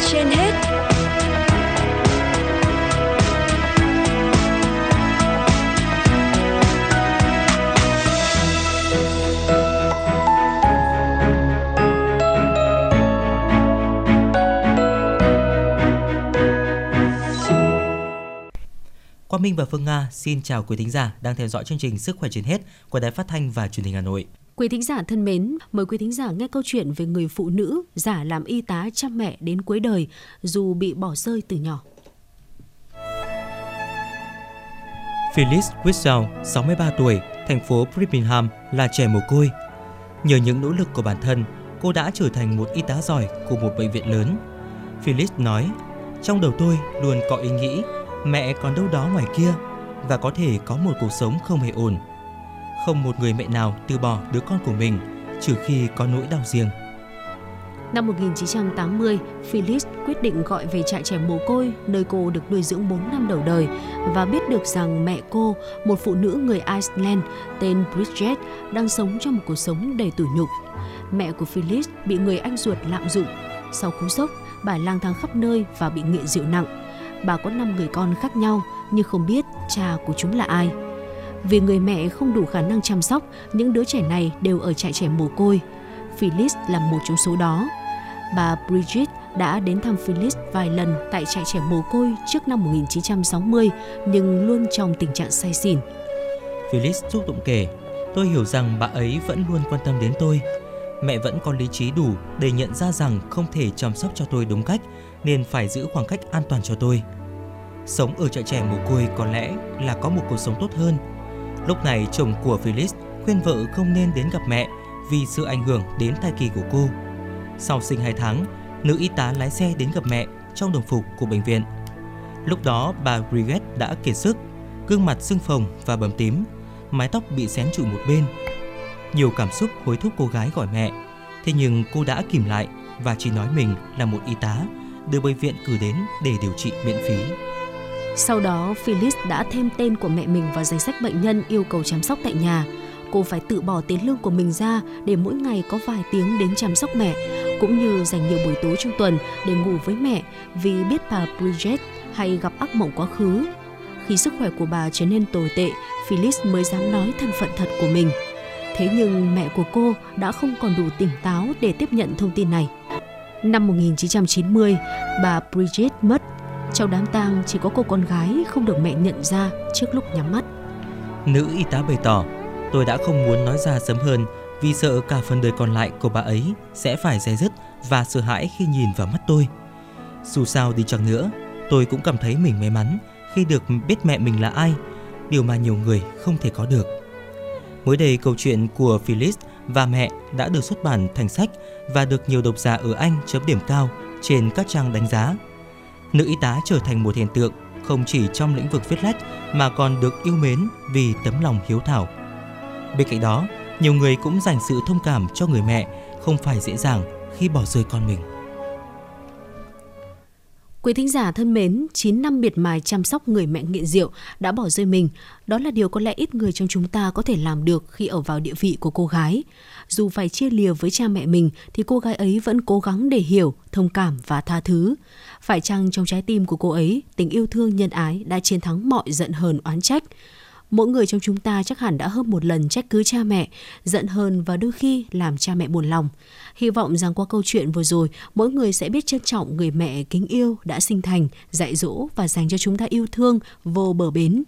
trên hết Quang Minh và Phương Nga xin chào quý thính giả đang theo dõi chương trình Sức khỏe trên hết của Đài Phát thanh và Truyền hình Hà Nội. Quý thính giả thân mến, mời quý thính giả nghe câu chuyện về người phụ nữ giả làm y tá chăm mẹ đến cuối đời dù bị bỏ rơi từ nhỏ. Phyllis Whistle, 63 tuổi, thành phố Birmingham là trẻ mồ côi. Nhờ những nỗ lực của bản thân, cô đã trở thành một y tá giỏi của một bệnh viện lớn. Phyllis nói, trong đầu tôi luôn có ý nghĩ mẹ còn đâu đó ngoài kia và có thể có một cuộc sống không hề ổn. Không một người mẹ nào từ bỏ đứa con của mình trừ khi có nỗi đau riêng. Năm 1980, Phyllis quyết định gọi về trại trẻ mồ côi nơi cô được nuôi dưỡng 4 năm đầu đời và biết được rằng mẹ cô, một phụ nữ người Iceland tên Bridget, đang sống trong một cuộc sống đầy tủi nhục. Mẹ của Phyllis bị người anh ruột lạm dụng. Sau cú sốc, bà lang thang khắp nơi và bị nghiện rượu nặng bà có 5 người con khác nhau nhưng không biết cha của chúng là ai. Vì người mẹ không đủ khả năng chăm sóc, những đứa trẻ này đều ở trại trẻ mồ côi. Phyllis là một trong số đó. Bà Bridget đã đến thăm Phyllis vài lần tại trại trẻ mồ côi trước năm 1960 nhưng luôn trong tình trạng say xỉn. Phyllis xúc động kể, tôi hiểu rằng bà ấy vẫn luôn quan tâm đến tôi. Mẹ vẫn có lý trí đủ để nhận ra rằng không thể chăm sóc cho tôi đúng cách nên phải giữ khoảng cách an toàn cho tôi. Sống ở trại trẻ mồ côi có lẽ là có một cuộc sống tốt hơn. Lúc này chồng của Phyllis khuyên vợ không nên đến gặp mẹ vì sự ảnh hưởng đến thai kỳ của cô. Sau sinh 2 tháng, nữ y tá lái xe đến gặp mẹ trong đồng phục của bệnh viện. Lúc đó bà Brigitte đã kiệt sức, gương mặt sưng phồng và bầm tím, mái tóc bị xén trụi một bên. Nhiều cảm xúc hối thúc cô gái gọi mẹ, thế nhưng cô đã kìm lại và chỉ nói mình là một y tá được bệnh viện cử đến để điều trị miễn phí. Sau đó, Phyllis đã thêm tên của mẹ mình vào danh sách bệnh nhân yêu cầu chăm sóc tại nhà. Cô phải tự bỏ tiền lương của mình ra để mỗi ngày có vài tiếng đến chăm sóc mẹ, cũng như dành nhiều buổi tối trong tuần để ngủ với mẹ vì biết bà Bridget hay gặp ác mộng quá khứ. Khi sức khỏe của bà trở nên tồi tệ, Phyllis mới dám nói thân phận thật của mình. Thế nhưng mẹ của cô đã không còn đủ tỉnh táo để tiếp nhận thông tin này. Năm 1990, bà Bridget mất. Trong đám tang chỉ có cô con gái không được mẹ nhận ra trước lúc nhắm mắt. Nữ y tá bày tỏ, tôi đã không muốn nói ra sớm hơn vì sợ cả phần đời còn lại của bà ấy sẽ phải dè dứt và sợ hãi khi nhìn vào mắt tôi. Dù sao đi chăng nữa, tôi cũng cảm thấy mình may mắn khi được biết mẹ mình là ai, điều mà nhiều người không thể có được. Mới đây câu chuyện của Phyllis và mẹ đã được xuất bản thành sách và được nhiều độc giả ở Anh chấm điểm cao trên các trang đánh giá. Nữ y tá trở thành một hiện tượng không chỉ trong lĩnh vực viết lách mà còn được yêu mến vì tấm lòng hiếu thảo. Bên cạnh đó, nhiều người cũng dành sự thông cảm cho người mẹ không phải dễ dàng khi bỏ rơi con mình. Quý thính giả thân mến, 9 năm miệt mài chăm sóc người mẹ nghiện rượu đã bỏ rơi mình. Đó là điều có lẽ ít người trong chúng ta có thể làm được khi ở vào địa vị của cô gái. Dù phải chia lìa với cha mẹ mình thì cô gái ấy vẫn cố gắng để hiểu, thông cảm và tha thứ. Phải chăng trong trái tim của cô ấy, tình yêu thương nhân ái đã chiến thắng mọi giận hờn oán trách. Mỗi người trong chúng ta chắc hẳn đã hơn một lần trách cứ cha mẹ, giận hờn và đôi khi làm cha mẹ buồn lòng. Hy vọng rằng qua câu chuyện vừa rồi, mỗi người sẽ biết trân trọng người mẹ kính yêu đã sinh thành, dạy dỗ và dành cho chúng ta yêu thương vô bờ bến.